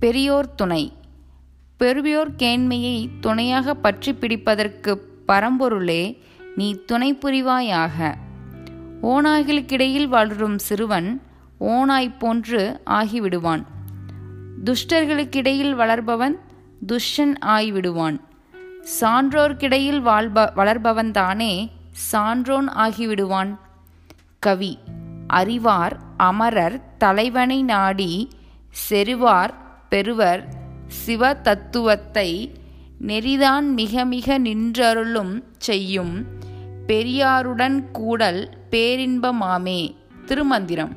பெரியோர் துணை. பெரியோர் கேண்மையை துணையாக பற்றி பிடிப்பதற்கு பரம்பொருளே நீ துணை புரிவாயாக. ஓநாய்களுக்கிடையில் வளரும் சிறுவன் ஓநாய் போன்று ஆகிவிடுவான். துஷ்டர்களுக்கிடையில் வளர்பவன் துஷ்டன் ஆய்விடுவான் சான்றோர்க்கிடையில் வாழ்ப வளர்பவன்தானே சான்றோன் ஆகிவிடுவான். கவி அறிவார் அமரர் தலைவனை நாடி செருவார் பெறுவர் சிவ தத்துவத்தை நெறிதான் மிக மிக நின்றருளும் செய்யும் பெரியாருடன் கூடல் பேரின்பமாமே. திருமந்திரம்.